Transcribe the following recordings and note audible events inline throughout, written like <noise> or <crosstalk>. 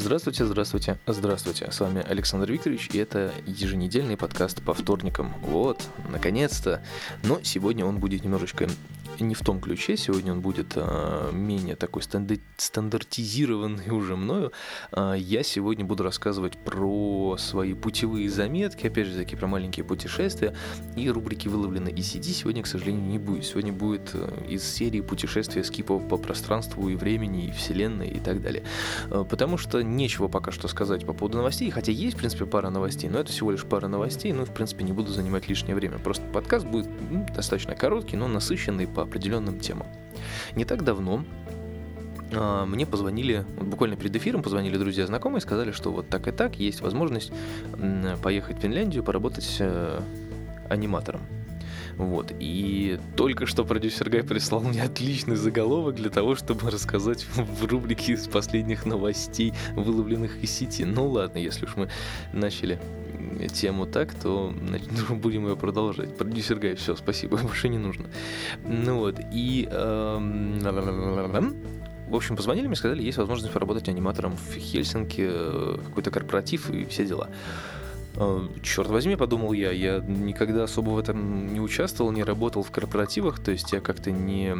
Здравствуйте, здравствуйте, здравствуйте. С вами Александр Викторович, и это еженедельный подкаст по вторникам. Вот, наконец-то. Но сегодня он будет немножечко не в том ключе. Сегодня он будет а, менее такой стандарт, стандартизированный <laughs> уже мною. А, я сегодня буду рассказывать про свои путевые заметки, опять же таки про маленькие путешествия. И рубрики «Выловлено и сиди» сегодня, к сожалению, не будет. Сегодня будет э, из серии путешествия скипа по пространству и времени, и вселенной, и так далее. А, потому что нечего пока что сказать по поводу новостей, хотя есть, в принципе, пара новостей, но это всего лишь пара новостей, ну, в принципе, не буду занимать лишнее время. Просто подкаст будет ну, достаточно короткий, но насыщенный по определенным темам. Не так давно а, мне позвонили, вот буквально перед эфиром позвонили друзья знакомые, сказали, что вот так и так есть возможность поехать в Финляндию, поработать э, аниматором. Вот. И только что продюсер Гай прислал мне отличный заголовок для того, чтобы рассказать <laughs> в рубрике из последних новостей, выловленных из сети. Ну ладно, если уж мы начали тему так, то <laughs> будем ее продолжать. Продюсер Гай, все, спасибо, <laughs> больше не нужно. Ну вот, и... Эм, в общем, позвонили мне, сказали, есть возможность поработать аниматором в Хельсинки, э, какой-то корпоратив и все дела. Э, Черт возьми, подумал я, я никогда особо в этом не участвовал, не работал в корпоративах, то есть я как-то не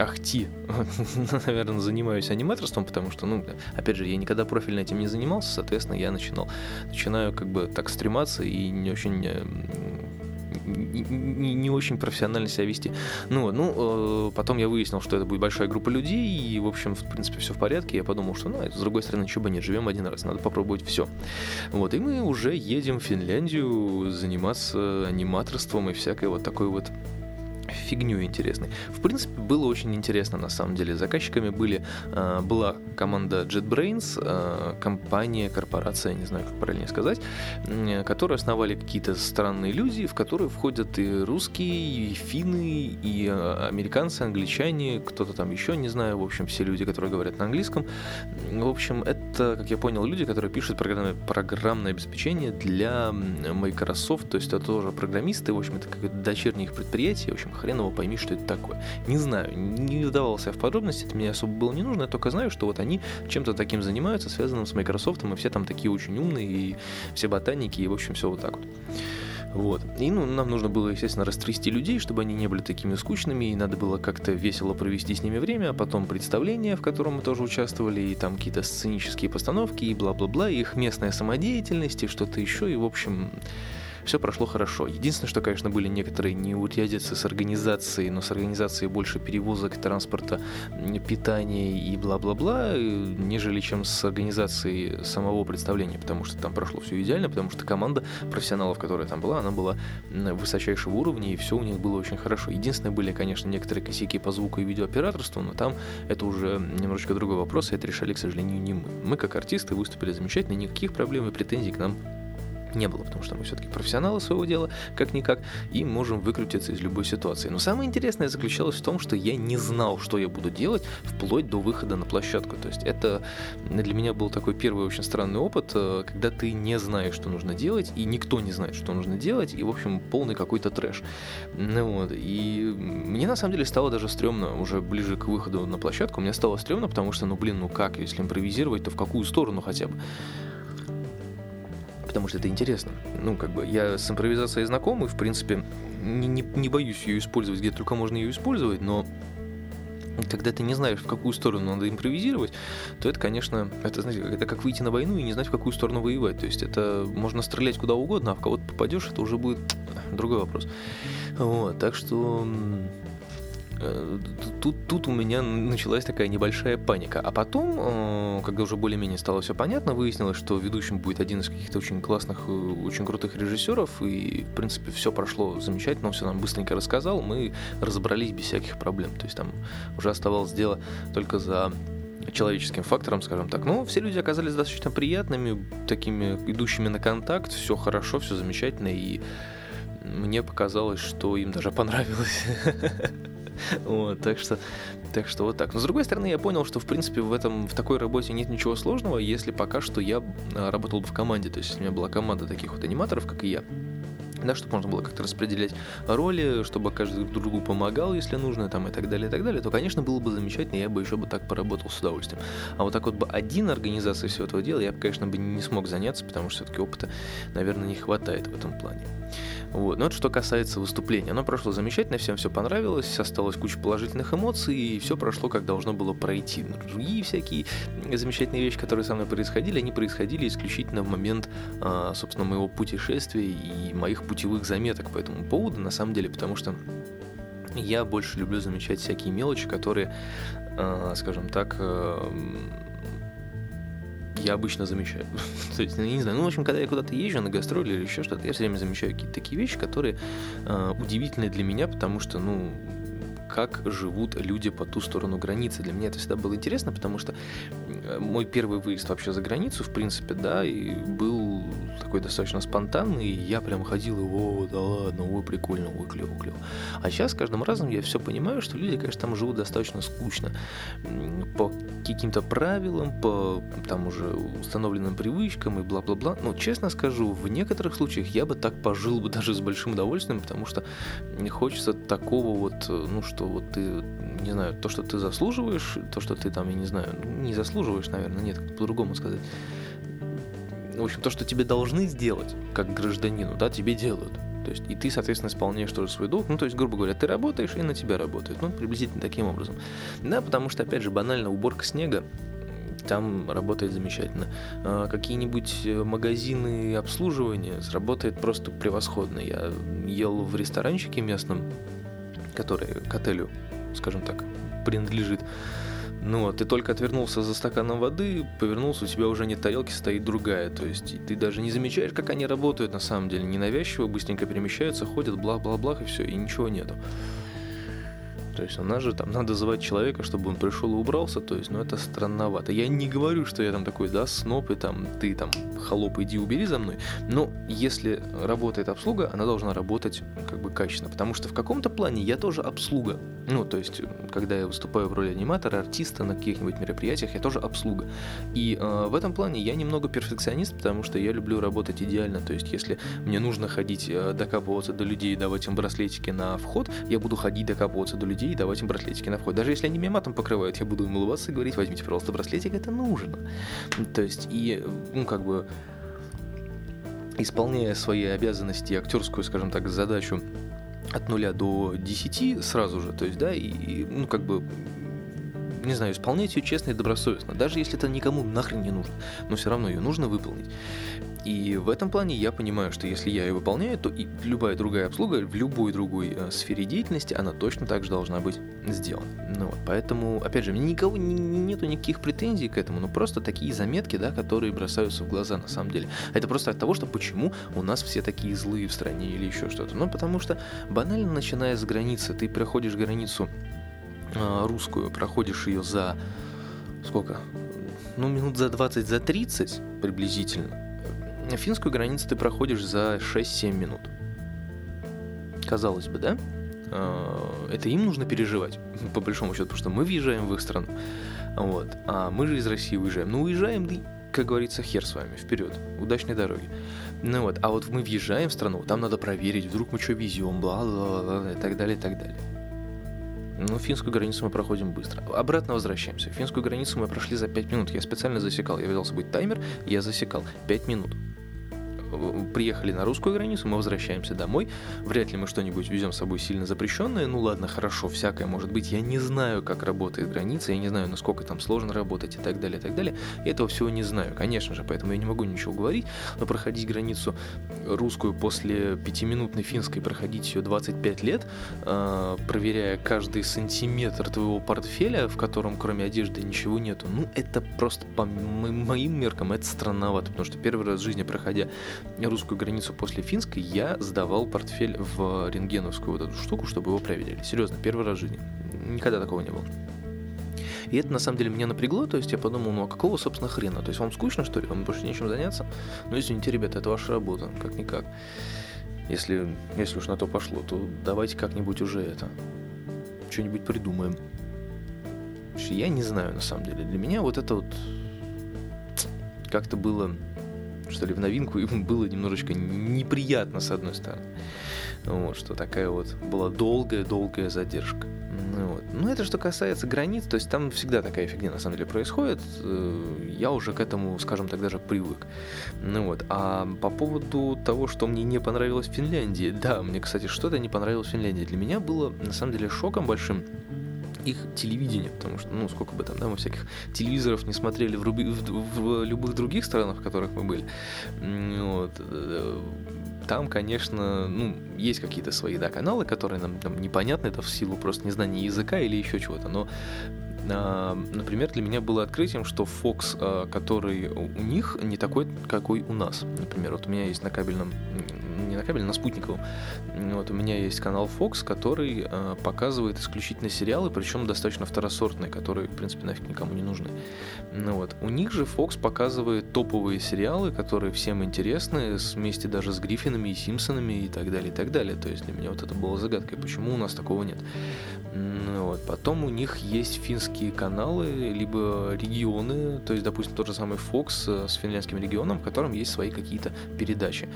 ахти, <laughs> наверное, занимаюсь аниматорством, потому что, ну, опять же, я никогда профильно этим не занимался, соответственно, я начинал, начинаю как бы так стрематься и не очень э, не, не очень профессионально себя вести. Ну, ну, э, потом я выяснил, что это будет большая группа людей, и, в общем, в принципе, все в порядке. Я подумал, что, ну, с другой стороны, чего бы нет, живем один раз, надо попробовать все. Вот, и мы уже едем в Финляндию заниматься аниматорством и всякой вот такой вот фигню интересной. В принципе, было очень интересно на самом деле. Заказчиками были, э, была команда JetBrains, э, компания, корпорация, не знаю, как правильнее сказать, э, которые основали какие-то странные люди, в которые входят и русские, и финны, и американцы, англичане, кто-то там еще, не знаю, в общем, все люди, которые говорят на английском. В общем, это, как я понял, люди, которые пишут программное, программное обеспечение для Microsoft, то есть это тоже программисты, в общем, это какое-то дочернее их предприятие, в общем, хрен его пойми, что это такое. Не знаю, не вдавался в подробности, это мне особо было не нужно, я только знаю, что вот они чем-то таким занимаются, связанным с Microsoft, и все там такие очень умные, и все ботаники, и в общем все вот так вот. Вот. И ну, нам нужно было, естественно, растрясти людей, чтобы они не были такими скучными, и надо было как-то весело провести с ними время, а потом представление, в котором мы тоже участвовали, и там какие-то сценические постановки, и бла-бла-бла, и их местная самодеятельность, и что-то еще, и, в общем, все прошло хорошо. Единственное, что, конечно, были некоторые неурядицы с организацией, но с организацией больше перевозок, транспорта, питания и бла-бла-бла, нежели чем с организацией самого представления, потому что там прошло все идеально, потому что команда профессионалов, которая там была, она была высочайшего уровня, и все у них было очень хорошо. Единственное, были, конечно, некоторые косяки по звуку и видеооператорству, но там это уже немножечко другой вопрос, и это решали, к сожалению, не мы. Мы, как артисты, выступили замечательно, никаких проблем и претензий к нам не было, потому что мы все-таки профессионалы своего дела, как-никак, и можем выкрутиться из любой ситуации. Но самое интересное заключалось в том, что я не знал, что я буду делать вплоть до выхода на площадку. То есть это для меня был такой первый очень странный опыт, э, когда ты не знаешь, что нужно делать, и никто не знает, что нужно делать, и, в общем, полный какой-то трэш. Ну, вот, и мне на самом деле стало даже стрёмно уже ближе к выходу на площадку, мне стало стрёмно, потому что, ну, блин, ну как, если импровизировать, то в какую сторону хотя бы? Потому что это интересно. Ну, как бы я с импровизацией знаком, и, в принципе, не, не, не боюсь ее использовать, где только можно ее использовать, но когда ты не знаешь, в какую сторону надо импровизировать, то это, конечно, это, знаете, это как выйти на войну и не знать, в какую сторону воевать. То есть это можно стрелять куда угодно, а в кого-то попадешь, это уже будет другой вопрос. Вот, так что тут, тут у меня началась такая небольшая паника. А потом, э, когда уже более-менее стало все понятно, выяснилось, что ведущим будет один из каких-то очень классных, э, очень крутых режиссеров, и, в принципе, все прошло замечательно, он все нам быстренько рассказал, мы разобрались без всяких проблем. То есть там уже оставалось дело только за человеческим фактором, скажем так. Но все люди оказались достаточно приятными, такими идущими на контакт, все хорошо, все замечательно, и мне показалось, что им даже понравилось. <laughs> <laughs> Вот, так что, так что вот так. Но с другой стороны, я понял, что в принципе в этом, в такой работе нет ничего сложного, если пока что я а, работал бы в команде, то есть у меня была команда таких вот аниматоров, как и я да, чтобы можно было как-то распределять роли, чтобы каждый друг другу помогал, если нужно, там, и так далее, и так далее, то, конечно, было бы замечательно, я бы еще бы так поработал с удовольствием. А вот так вот бы один организация всего этого дела, я бы, конечно, бы не смог заняться, потому что все-таки опыта, наверное, не хватает в этом плане. Вот. Но это что касается выступления. Оно прошло замечательно, всем все понравилось, осталась куча положительных эмоций, и все прошло, как должно было пройти. Но другие всякие замечательные вещи, которые со мной происходили, они происходили исключительно в момент, а, собственно, моего путешествия и моих путевых заметок по этому поводу, на самом деле, потому что я больше люблю замечать всякие мелочи, которые, а, скажем так, а, я обычно замечаю. <laughs> То есть, ну, не знаю, ну, в общем, когда я куда-то езжу на гастроли или еще что-то, я все время замечаю какие-то такие вещи, которые э, удивительны для меня, потому что, ну, как живут люди по ту сторону границы. Для меня это всегда было интересно, потому что мой первый выезд вообще за границу, в принципе, да, и был такой достаточно спонтанный, и я прям ходил и, о, да ладно, ой, прикольно, ой, клево, клево. А сейчас каждым разом я все понимаю, что люди, конечно, там живут достаточно скучно. По каким-то правилам, по там уже установленным привычкам и бла-бла-бла. Но, честно скажу, в некоторых случаях я бы так пожил бы <laughs> даже с большим удовольствием, потому что не хочется такого вот, ну, что вот ты, не знаю, то, что ты заслуживаешь, то, что ты там, я не знаю, не заслуживаешь, наверное, нет, по-другому сказать. В общем, то, что тебе должны сделать, как гражданину, да, тебе делают. То есть, и ты, соответственно, исполняешь тоже свой долг. Ну, то есть, грубо говоря, ты работаешь, и на тебя работают. Ну, приблизительно таким образом. Да, потому что, опять же, банально уборка снега там работает замечательно. А какие-нибудь э, магазины обслуживания работает просто превосходно. Я ел в ресторанчике местном, который к отелю, скажем так, принадлежит. Ну вот, ты только отвернулся за стаканом воды, повернулся, у тебя уже нет тарелки, стоит другая. То есть ты даже не замечаешь, как они работают на самом деле. Ненавязчиво, быстренько перемещаются, ходят, бла-бла-бла, и все, и ничего нету. То есть у нас же там надо звать человека, чтобы он пришел и убрался, то есть, ну это странновато. Я не говорю, что я там такой, да, сноп, и там, ты там, холоп, иди убери за мной, но если работает обслуга, она должна работать как бы качественно, потому что в каком-то плане я тоже обслуга. Ну, то есть, когда я выступаю в роли аниматора, артиста на каких-нибудь мероприятиях, я тоже обслуга. И э, в этом плане я немного перфекционист, потому что я люблю работать идеально, то есть, если мне нужно ходить, э, докапываться до людей, давать им браслетики на вход, я буду ходить докапываться до людей, и давать им браслетики на вход. Даже если они меня матом покрывают, я буду им улыбаться и говорить, возьмите, пожалуйста, браслетик, это нужно. То есть, и, ну, как бы, исполняя свои обязанности, актерскую, скажем так, задачу от нуля до десяти сразу же, то есть, да, и, ну, как бы, не знаю, исполнять ее честно и добросовестно, даже если это никому нахрен не нужно, но все равно ее нужно выполнить. И в этом плане я понимаю, что если я ее выполняю, то и любая другая обслуга в любой другой э, сфере деятельности, она точно так же должна быть сделана. Ну вот, поэтому, опять же, мне никого не, нету никаких претензий к этому, но просто такие заметки, да, которые бросаются в глаза на самом деле. Это просто от того, что почему у нас все такие злые в стране или еще что-то. Ну, потому что банально начиная с границы, ты проходишь границу русскую, проходишь ее за сколько? Ну, минут за 20, за 30 приблизительно финскую границу ты проходишь за 6-7 минут. Казалось бы, да? А, это им нужно переживать, <laughs> по большому счету, потому что мы въезжаем в их страну. Вот. А мы же из России уезжаем. Ну, уезжаем, да, как говорится, хер с вами, вперед, удачной дороги. Ну вот, а вот мы въезжаем в страну, там надо проверить, вдруг мы что везем, бла-бла-бла, и так далее, и так далее. Ну, финскую границу мы проходим быстро. Обратно возвращаемся. Финскую границу мы прошли за 5 минут. Я специально засекал. Я взял с собой таймер, я засекал 5 минут приехали на русскую границу, мы возвращаемся домой. Вряд ли мы что-нибудь везем с собой сильно запрещенное. Ну ладно, хорошо, всякое может быть. Я не знаю, как работает граница, я не знаю, насколько там сложно работать и так далее, и так далее. Я этого всего не знаю, конечно же, поэтому я не могу ничего говорить. Но проходить границу русскую после пятиминутной финской, проходить ее 25 лет, э, проверяя каждый сантиметр твоего портфеля, в котором кроме одежды ничего нету, ну это просто по моим меркам это странновато, потому что первый раз в жизни, проходя русскую границу после финской, я сдавал портфель в рентгеновскую вот эту штуку, чтобы его проверили. Серьезно, первый раз в жизни. Никогда такого не было. И это на самом деле меня напрягло, то есть я подумал, ну а какого, собственно, хрена? То есть вам скучно, что ли? Вам больше нечем заняться? Ну извините, ребята, это ваша работа, как-никак. Если, если уж на то пошло, то давайте как-нибудь уже это, что-нибудь придумаем. Я не знаю, на самом деле. Для меня вот это вот как-то было что ли, в новинку, и <laughs> было немножечко неприятно, с одной стороны. Вот, что такая вот была долгая-долгая задержка. Ну, вот. Ну, это что касается границ, то есть там всегда такая фигня на самом деле происходит. Э, я уже к этому, скажем так, даже привык. Ну вот. А по поводу того, что мне не понравилось в Финляндии, да, мне, кстати, что-то не понравилось в Финляндии. Для меня было, на самом деле, шоком большим их телевидение, потому что, ну, сколько бы там, да, мы всяких телевизоров не смотрели в, руби, в, в любых других странах, в которых мы были. Вот. Э, там, конечно, ну, есть какие-то свои, да, каналы, которые нам там, непонятны, это в силу просто незнания языка или еще чего-то, но а, Например, для меня было открытием, что Fox, а, который у них, не такой, какой у нас. Например, вот у меня есть на кабельном не на кабеле, на спутниковом. Вот у меня есть канал Fox, который э, показывает исключительно сериалы, причем достаточно второсортные, которые, в принципе, нафиг никому не нужны. Ну вот. У них же Fox показывает топовые сериалы, которые всем интересны, вместе даже с Гриффинами и Симпсонами и так далее, и так далее. То есть для меня вот это было загадкой, почему у нас такого нет. Ну, вот. Потом у них есть финские каналы, либо регионы, то есть, допустим, тот же самый Fox э, с финляндским регионом, в котором есть свои какие-то передачи.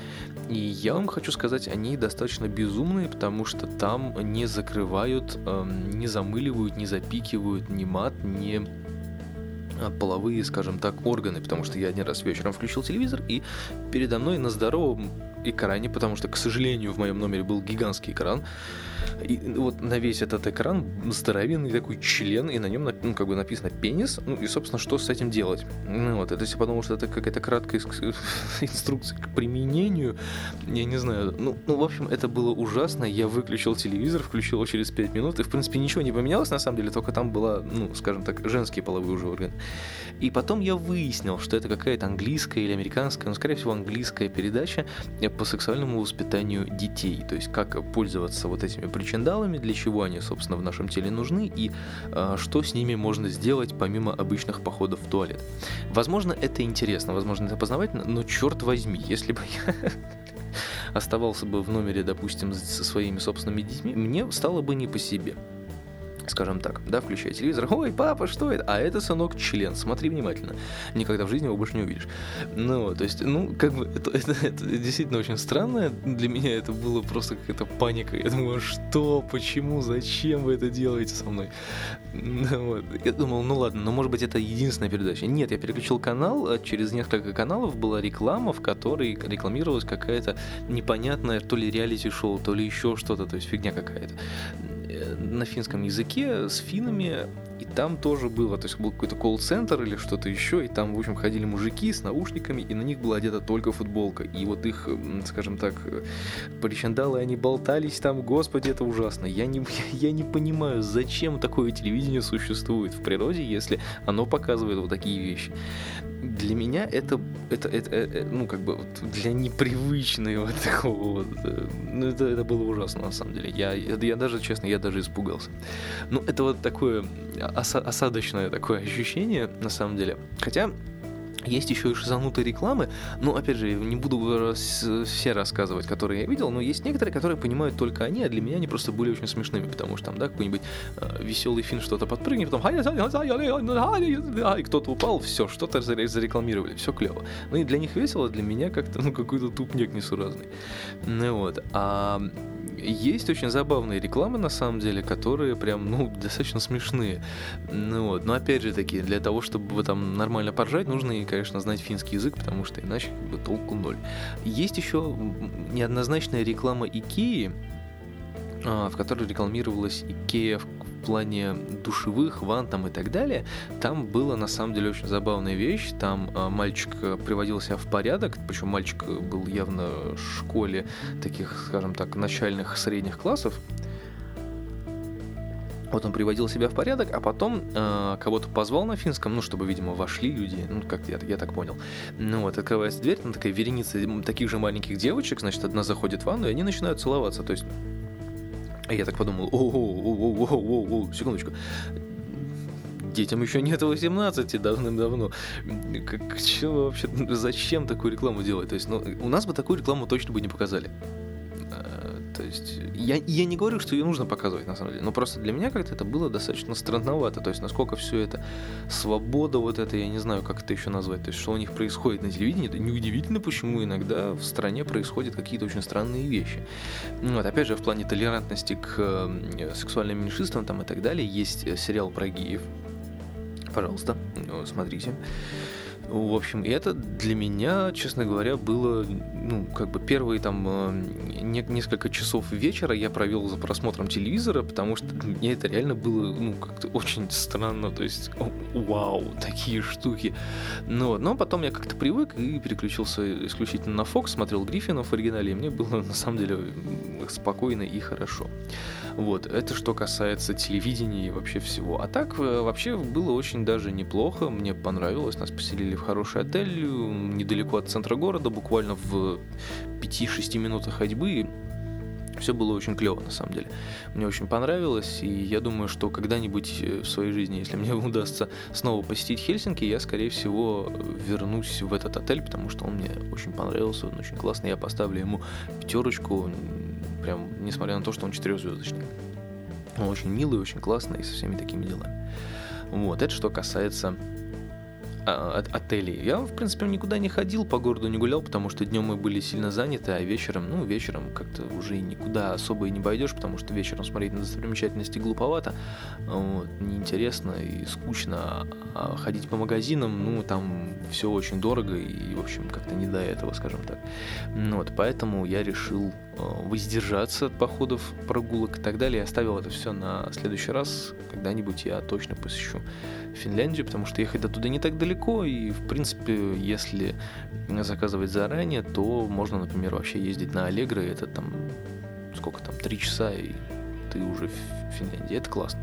И я вам хочу сказать, они достаточно безумные, потому что там не закрывают, эм, не замыливают, не запикивают ни мат, ни а, половые, скажем так, органы, потому что я один раз вечером включил телевизор, и передо мной на здоровом экране, потому что, к сожалению, в моем номере был гигантский экран, и вот на весь этот экран здоровенный такой член, и на нем ну, как бы написано пенис. Ну и, собственно, что с этим делать? Ну, вот, это если подумал, что это какая-то краткая <laughs> инструкция к применению, я не знаю. Ну, ну, в общем, это было ужасно. Я выключил телевизор, включил его через 5 минут, и, в принципе, ничего не поменялось, на самом деле, только там была, ну, скажем так, женские половые уже органы. И потом я выяснил, что это какая-то английская или американская, ну, скорее всего, английская передача по сексуальному воспитанию детей. То есть, как пользоваться вот этими причиндалами, для чего они, собственно, в нашем теле нужны и э, что с ними можно сделать помимо обычных походов в туалет. Возможно, это интересно, возможно, это познавательно, но черт возьми, если бы я <laughs> оставался бы в номере, допустим, со своими собственными детьми, мне стало бы не по себе скажем так, да, включая телевизор, ой, папа, что это? А это, сынок, член, смотри внимательно. Никогда в жизни его больше не увидишь. Ну, то есть, ну, как бы, это, это, это действительно очень странно. Для меня это было просто какая-то паника. Я думаю, что, почему, зачем вы это делаете со мной? Ну, вот. Я думал, ну ладно, но может быть это единственная передача. Нет, я переключил канал, а через несколько каналов была реклама, в которой рекламировалась какая-то непонятная то ли реалити-шоу, то ли еще что-то, то есть фигня какая-то на финском языке с финами, и там тоже было, то есть был какой-то колл-центр или что-то еще, и там, в общем, ходили мужики с наушниками, и на них была одета только футболка, и вот их, скажем так, причандалы, они болтались там, господи, это ужасно. Я не, <laughs> я не понимаю, зачем такое телевидение существует в природе, если оно показывает вот такие вещи для меня это, это, это, это э, ну, как бы, для непривычного такого вот, э, ну, это, это было ужасно, на самом деле. Я, я даже, честно, я даже испугался. Ну, это вот такое оса- осадочное такое ощущение, на самом деле. Хотя, есть еще и шизанутые рекламы, ну, опять же, не буду все рассказывать, которые я видел, но есть некоторые, которые понимают только они, а для меня они просто были очень смешными, потому что там, да, какой-нибудь э, веселый фильм что-то подпрыгнет, потом и кто-то упал, все, что-то зарекламировали, все клево. Ну и для них весело, для меня как-то, ну, какой-то тупняк несуразный. Ну вот, а есть очень забавные рекламы, на самом деле, которые прям, ну, <laughs> достаточно смешные. Ну вот, но опять же таки, для того, чтобы там нормально поржать, нужно, конечно, знать финский язык, потому что иначе как бы толку ноль. Есть еще неоднозначная реклама Икеи, а, в которой рекламировалась Икея в плане душевых, ванн там и так далее, там было на самом деле очень забавная вещь. Там э, мальчик приводил себя в порядок, причем мальчик был явно в школе таких, скажем так, начальных средних классов. Вот он приводил себя в порядок, а потом э, кого-то позвал на финском, ну, чтобы, видимо, вошли люди, ну, как я, я так понял. Ну, вот, открывается дверь, там такая вереница таких же маленьких девочек, значит, одна заходит в ванну, и они начинают целоваться. То есть а я так подумал, о, о, о, о, о, секундочку, детям еще нет 18 давным-давно. Как, чего вообще, зачем такую рекламу делать? То есть, ну, у нас бы такую рекламу точно бы не показали. То есть я, я не говорю, что ее нужно показывать на самом деле, но просто для меня как-то это было достаточно странновато. То есть насколько все это свобода вот это, я не знаю, как это еще назвать. То есть что у них происходит на телевидении, это неудивительно, почему иногда в стране происходят какие-то очень странные вещи. Вот, опять же, в плане толерантности к э, сексуальным меньшинствам там и так далее, есть э, сериал про геев. Пожалуйста, смотрите. В общем, и это для меня, честно говоря, было, ну, как бы первые там э, не, несколько часов вечера я провел за просмотром телевизора, потому что мне это реально было, ну, как-то очень странно, то есть, вау, такие штуки. Но, но потом я как-то привык и переключился исключительно на Fox, смотрел Гриффинов в оригинале, и мне было на самом деле спокойно и хорошо. Вот, это что касается телевидения и вообще всего. А так, э, вообще было очень даже неплохо, мне понравилось, нас поселили в хороший отель, недалеко от центра города, буквально в 5-6 минутах ходьбы, все было очень клево, на самом деле. Мне очень понравилось, и я думаю, что когда-нибудь э, в своей жизни, если мне <laughs> удастся снова посетить Хельсинки, я, скорее всего, вернусь в этот отель, потому что он мне очень понравился, он очень классный. Я поставлю ему пятерочку, прям, несмотря на то, что он четырехзвездочный. Он очень милый, очень классный, и со всеми такими делами. Вот, это что касается а, отелей. Я, в принципе, никуда не ходил, по городу не гулял, потому что днем мы были сильно заняты, а вечером, ну, вечером как-то уже никуда особо и не пойдешь, потому что вечером смотреть на достопримечательности глуповато, вот, неинтересно и скучно. А ходить по магазинам, ну, там все очень дорого и, в общем, как-то не до этого, скажем так. Ну, вот, поэтому я решил воздержаться от походов, прогулок и так далее. Я оставил это все на следующий раз. Когда-нибудь я точно посещу Финляндию, потому что ехать до туда не так далеко, и, в принципе, если заказывать заранее, то можно, например, вообще ездить на и это там, сколько там, три часа, и ты уже в Финляндии. Это классно.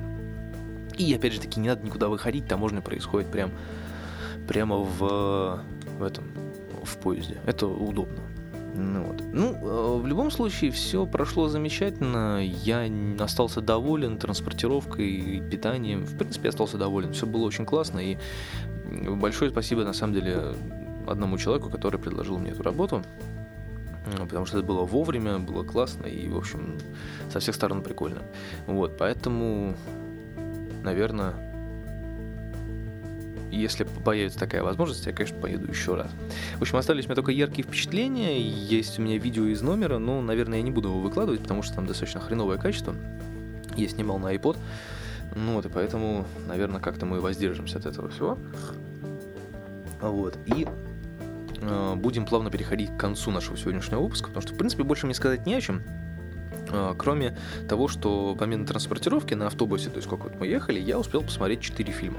И, опять же таки, не надо никуда выходить, таможня происходит прям, прямо в, в этом, в поезде. Это удобно. Ну, вот. ну, э, в любом случае, все прошло замечательно. Я остался доволен транспортировкой, питанием. В принципе, остался доволен. Все было очень классно. И большое спасибо, на самом деле, одному человеку, который предложил мне эту работу. Потому что это было вовремя, было классно и, в общем, со всех сторон прикольно. Вот, поэтому, наверное, если появится такая возможность, я, конечно, поеду еще раз. В общем, остались у меня только яркие впечатления. Есть у меня видео из номера, но, наверное, я не буду его выкладывать, потому что там достаточно хреновое качество. Я снимал на iPod. Ну вот, и поэтому, наверное, как-то мы воздержимся от этого всего. Вот. И э, будем плавно переходить к концу нашего сегодняшнего выпуска, потому что, в принципе, больше мне сказать не о чем. Э, кроме того, что помимо транспортировки на автобусе, то есть сколько вот мы ехали, я успел посмотреть 4 фильма.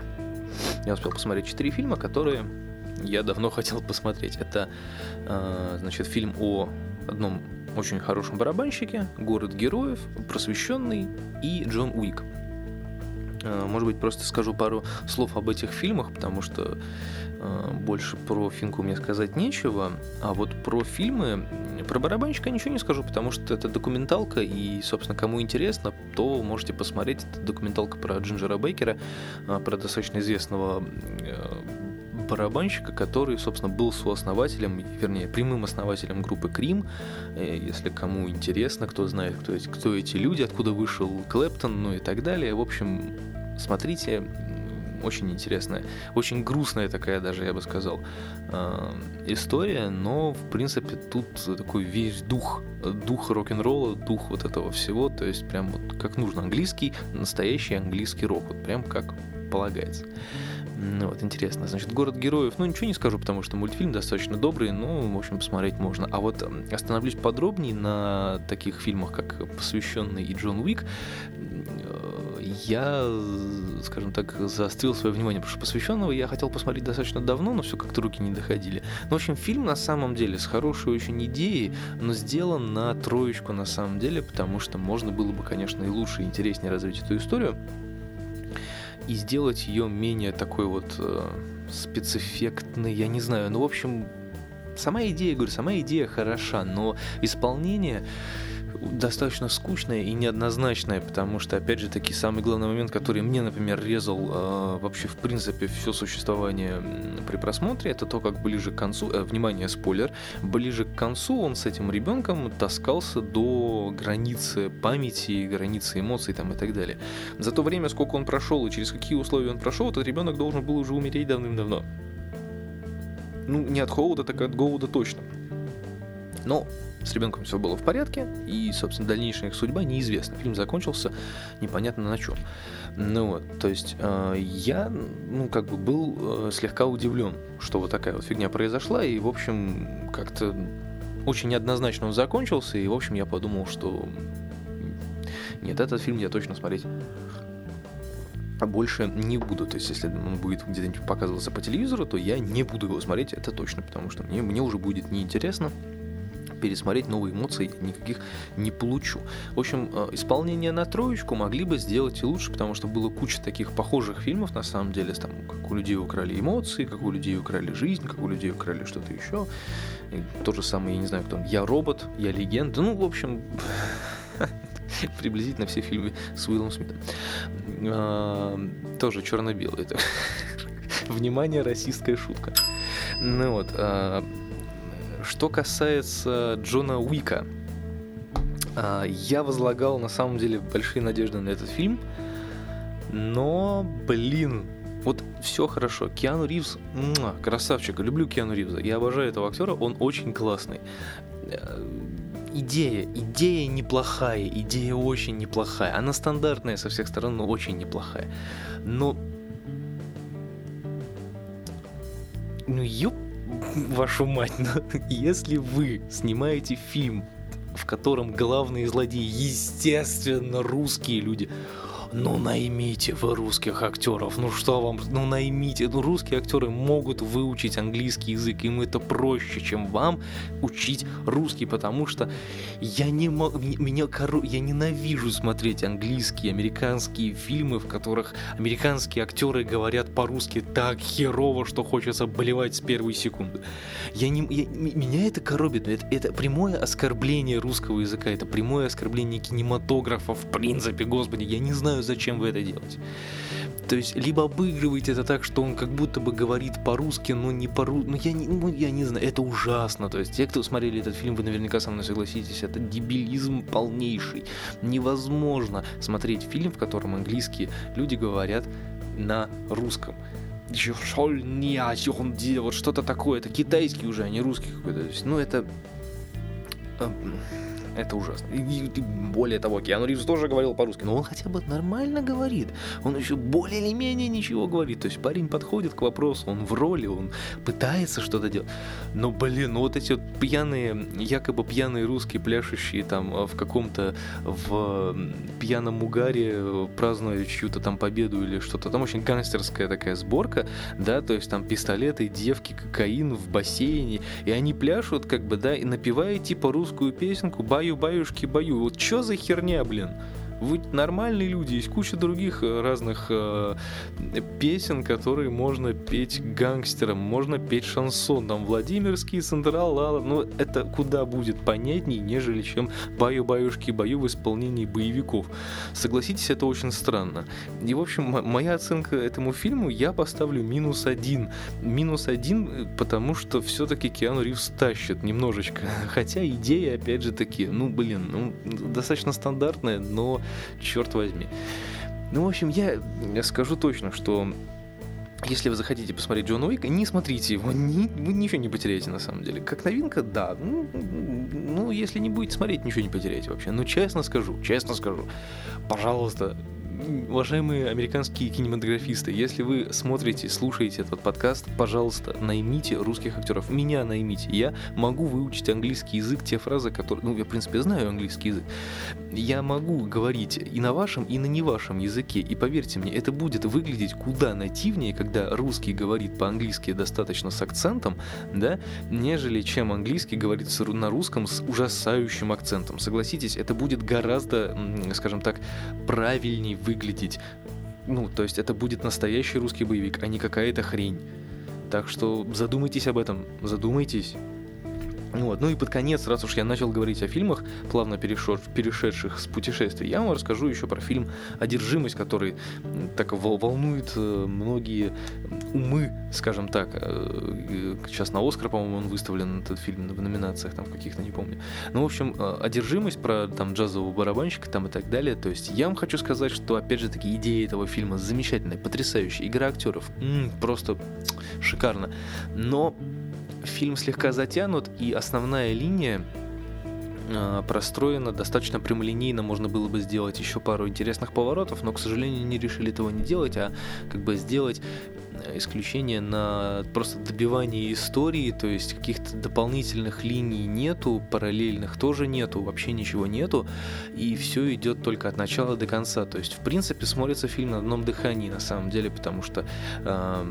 Я успел посмотреть четыре фильма, которые я давно хотел посмотреть. Это, э, значит, фильм о одном очень хорошем барабанщике, «Город героев», «Просвещенный» и «Джон Уик». Э, может быть, просто скажу пару слов об этих фильмах, потому что э, больше про Финку мне сказать нечего. А вот про фильмы, про барабанщика ничего не скажу, потому что это документалка, и, собственно, кому интересно, то можете посмотреть. Это документалка про Джинджера Бейкера, э, про достаточно известного барабанщика, который, собственно, был сооснователем, вернее, прямым основателем группы Крим. Если кому интересно, кто знает, кто кто эти люди, откуда вышел Клэптон, ну и так далее. В общем, смотрите, очень интересная, очень грустная такая даже, я бы сказал, э, история, но, в принципе, тут такой весь дух, дух рок-н-ролла, дух вот этого всего, то есть прям вот как нужно, английский, настоящий английский рок, вот прям как полагается. Ну вот, интересно. Значит, «Город героев», ну, ничего не скажу, потому что мультфильм достаточно добрый, ну, в общем, посмотреть можно. А вот остановлюсь подробнее на таких фильмах, как «Посвященный» и «Джон Уик», я, скажем так, заострил свое внимание, потому что посвященного я хотел посмотреть достаточно давно, но все как-то руки не доходили. Ну, в общем, фильм на самом деле с хорошей очень идеей, но сделан на троечку на самом деле, потому что можно было бы, конечно, и лучше, и интереснее развить эту историю и сделать ее менее такой вот э, спецэффектной, я не знаю, ну, в общем, сама идея, говорю, сама идея хороша, но исполнение достаточно скучная и неоднозначная, потому что, опять же, таки самый главный момент, который мне, например, резал э, вообще, в принципе, все существование при просмотре, это то, как ближе к концу, э, внимание, спойлер, ближе к концу он с этим ребенком таскался до границы памяти, границы эмоций там и так далее. За то время, сколько он прошел и через какие условия он прошел, этот ребенок должен был уже умереть давным-давно. Ну, не от холода, так от голода точно. Но с ребенком все было в порядке, и, собственно, дальнейшая их судьба неизвестна. Фильм закончился непонятно на чем. Ну вот, то есть э, я, ну, как бы был э, слегка удивлен, что вот такая вот фигня произошла, и, в общем, как-то очень неоднозначно он закончился, и, в общем, я подумал, что нет, этот фильм я точно смотреть больше не буду. То есть, если он будет где-нибудь показываться по телевизору, то я не буду его смотреть, это точно, потому что мне, мне уже будет неинтересно пересмотреть новые эмоции никаких не получу. В общем, э, исполнение на троечку могли бы сделать и лучше, потому что было куча таких похожих фильмов, на самом деле, там, как у людей украли эмоции, как у людей украли жизнь, как у людей украли что-то еще. И то же самое, я не знаю, кто он, я робот, я легенда. Ну, в общем, <laughs> приблизительно все фильмы с Уиллом Смитом. А, тоже черно-белые. <laughs> Внимание, расистская шутка. Ну вот, а, что касается Джона Уика, а, я возлагал на самом деле большие надежды на этот фильм, но, блин, вот все хорошо. Киану Ривз, муа, красавчик, люблю Киану Ривза. Я обожаю этого актера, он очень классный. Э, идея, идея неплохая, идея очень неплохая. Она стандартная со всех сторон, но очень неплохая. Но... Ну, ёп <laughs> вашу мать, но если вы снимаете фильм, в котором главные злодеи, естественно, русские люди, ну наймите вы русских актеров, ну что вам, ну наймите, ну русские актеры могут выучить английский язык, им это проще, чем вам учить русский, потому что я не могу, меня, коро... я ненавижу смотреть английские, американские фильмы, в которых американские актеры говорят по-русски так херово, что хочется болевать с первой секунды. Я не, я, меня это коробит, это, это прямое оскорбление русского языка, это прямое оскорбление кинематографа в принципе, господи, я не знаю, зачем вы это делаете. То есть, либо обыгрываете это так, что он как будто бы говорит по-русски, но не по-русски. Ну, я не, ну, я не знаю, это ужасно. То есть, те, кто смотрели этот фильм, вы наверняка со мной согласитесь, это дебилизм полнейший. Невозможно смотреть фильм, в котором английские люди говорят на русском вот что-то такое, это китайский уже, а не русский какой-то. Ну, это эм, это ужасно. И, и, более того, Киану Ривз тоже говорил по-русски, но он хотя бы нормально говорит. Он еще более или менее ничего говорит. То есть парень подходит к вопросу, он в роли, он пытается что-то делать. Но, блин, ну вот эти вот пьяные, якобы пьяные русские, пляшущие там э, в каком-то в пьяном угаре, э, празднуя чью-то там победу или что-то. Там очень гангстерская такая сборка, да, то есть там пистолеты, девки, кокаин в бассейне, и они пляшут, как бы, да, и напевая типа русскую песенку, баю-баюшки, баю. Вот что за херня, блин? Вы нормальные люди, есть куча других э, разных э, песен, которые можно петь гангстерам, можно петь шансон, там Владимирский, Централ, Лала, но это куда будет понятней, нежели чем баю-баюшки-баю в исполнении боевиков. Согласитесь, это очень странно. И, в общем, моя оценка этому фильму, я поставлю минус один. Минус один, э, потому что все-таки Киану Ривз тащит немножечко. <laughs> Хотя идея, опять же таки, ну, блин, ну, достаточно стандартная, но <laughs> черт возьми. Ну, в общем, я, скажу точно, что если вы захотите посмотреть Джона Уика, не смотрите его, ни, вы ничего не потеряете на самом деле. Как новинка, да. Ну, ну, если не будете смотреть, ничего не потеряете вообще. Но честно скажу, честно скажу, пожалуйста, уважаемые американские кинематографисты, если вы смотрите, слушаете этот подкаст, пожалуйста, наймите русских актеров. Меня наймите. Я могу выучить английский язык, те фразы, которые... Ну, я, в принципе, знаю английский язык. Я могу говорить и на вашем, и на не вашем языке. И поверьте мне, это будет выглядеть куда нативнее, когда русский говорит по-английски достаточно с акцентом, да, нежели чем английский говорит на русском с ужасающим акцентом. Согласитесь, это будет гораздо, скажем так, правильнее выглядеть. Ну, то есть это будет настоящий русский боевик, а не какая-то хрень. Так что задумайтесь об этом, задумайтесь. Вот. Ну и под конец, раз уж я начал говорить о фильмах, плавно перешед, перешедших с путешествий, я вам расскажу еще про фильм «Одержимость», который так волнует э, многие умы, скажем так. Э, сейчас на «Оскар», по-моему, он выставлен, этот фильм, в номинациях там каких-то, не помню. Ну, в общем, э, «Одержимость» про там джазового барабанщика там и так далее. То есть я вам хочу сказать, что, опять же таки, идея этого фильма замечательная, потрясающая. Игра актеров м-м, просто шикарно. Но фильм слегка затянут, и основная линия а, простроена достаточно прямолинейно, можно было бы сделать еще пару интересных поворотов, но, к сожалению, не решили этого не делать, а как бы сделать исключение на просто добивание истории, то есть каких-то дополнительных линий нету, параллельных тоже нету, вообще ничего нету, и все идет только от начала до конца. То есть, в принципе, смотрится фильм на одном дыхании на самом деле, потому что э,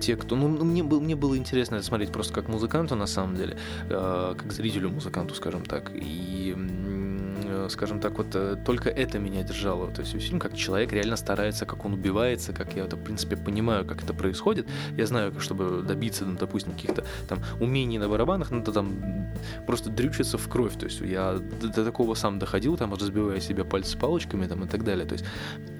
те, кто... Ну, мне, был, мне было интересно это смотреть просто как музыканту на самом деле, э, как зрителю-музыканту, скажем так, и скажем так, вот э, только это меня держало. То есть фильм, как человек реально старается, как он убивается, как я это, в принципе, понимаю, как это происходит. Я знаю, чтобы добиться, ну, допустим, каких-то там умений на барабанах, надо там просто дрючиться в кровь. То есть я до, до такого сам доходил, там, разбивая себе пальцы палочками там, и так далее. То есть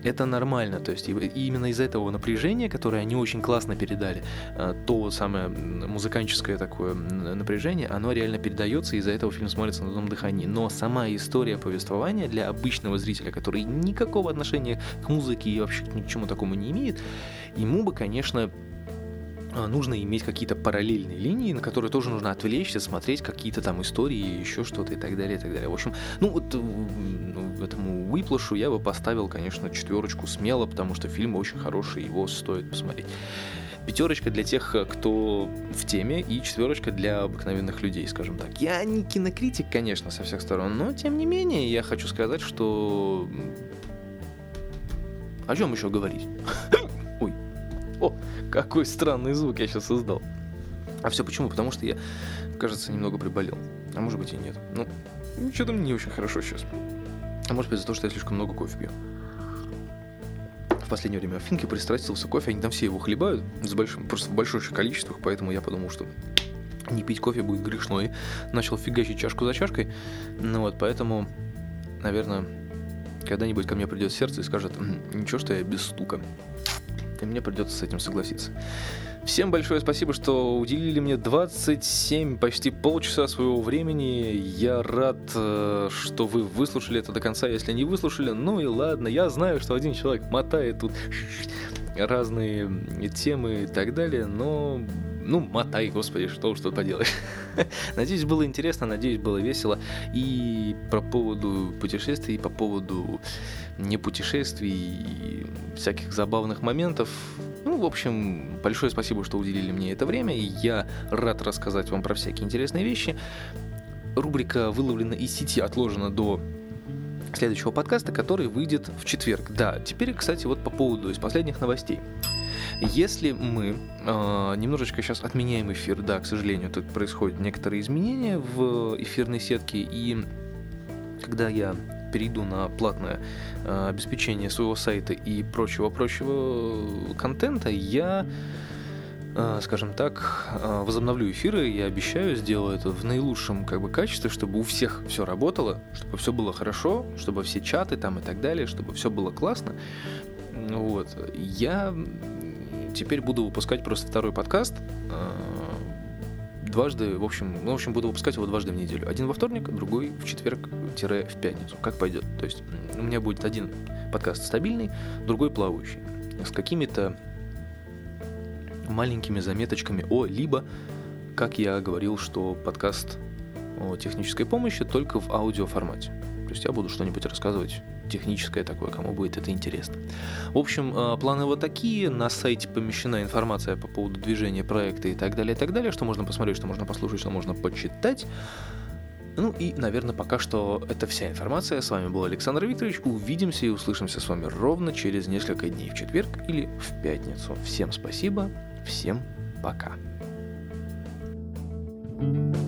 это нормально. То есть именно из этого напряжения, которое они очень классно передали, э, то самое музыканческое такое напряжение, оно реально передается, и из-за этого фильм смотрится на одном дыхании. Но сама история повествования для обычного зрителя, который никакого отношения к музыке и вообще ни к чему такому не имеет, ему бы, конечно, нужно иметь какие-то параллельные линии, на которые тоже нужно отвлечься, смотреть какие-то там истории, еще что-то и так далее, и так далее. В общем, ну вот ну, этому выплашу я бы поставил, конечно, четверочку смело, потому что фильм очень хороший, его стоит посмотреть. Пятерочка для тех, кто в теме, и четверочка для обыкновенных людей, скажем так. Я не кинокритик, конечно, со всех сторон, но тем не менее я хочу сказать, что... О чем еще говорить? <laughs> Какой странный звук я сейчас создал. А все почему? Потому что я, кажется, немного приболел. А может быть и нет. Ну, что-то мне не очень хорошо сейчас. А может быть из-за того, что я слишком много кофе пью в последнее время в Финке пристрастился кофе, они там все его хлебают с большим, просто в больших количествах, поэтому я подумал, что не пить кофе будет грешно, и начал фигачить чашку за чашкой. Ну вот, поэтому, наверное, когда-нибудь ко мне придет сердце и скажет, ничего, что я без стука. И мне придется с этим согласиться. Всем большое спасибо, что уделили мне 27, почти полчаса своего времени. Я рад, э, что вы выслушали это до конца. Если не выслушали, ну и ладно. Я знаю, что один человек мотает тут <laughs> разные темы и так далее, но ну, мотай, господи, что тут поделаешь. <laughs> надеюсь, было интересно, надеюсь, было весело. И по поводу путешествий, и по поводу не путешествий, и всяких забавных моментов. Ну, в общем, большое спасибо, что уделили мне это время. И я рад рассказать вам про всякие интересные вещи. Рубрика «Выловлена из сети» отложена до следующего подкаста, который выйдет в четверг. Да, теперь, кстати, вот по поводу из последних новостей. Если мы э, немножечко сейчас отменяем эфир, да, к сожалению, тут происходят некоторые изменения в эфирной сетке, и когда я перейду на платное э, обеспечение своего сайта и прочего-прочего контента, я э, скажем так, э, возобновлю эфиры, я обещаю, сделаю это в наилучшем как бы качестве, чтобы у всех все работало, чтобы все было хорошо, чтобы все чаты там и так далее, чтобы все было классно. Вот. Я теперь буду выпускать просто второй подкаст э, дважды, в общем, ну, в общем, буду выпускать его дважды в неделю. Один во вторник, другой в четверг-в пятницу, как пойдет. То есть у меня будет один подкаст стабильный, другой плавающий, с какими-то маленькими заметочками о, либо, как я говорил, что подкаст о технической помощи только в аудиоформате. То есть я буду что-нибудь рассказывать техническое такое, кому будет это интересно. В общем, э, планы вот такие. На сайте помещена информация по поводу движения проекта и так далее, и так далее, что можно посмотреть, что можно послушать, что можно почитать. Ну и, наверное, пока что это вся информация. С вами был Александр Викторович. Увидимся и услышимся с вами ровно через несколько дней, в четверг или в пятницу. Всем спасибо, всем пока. thank you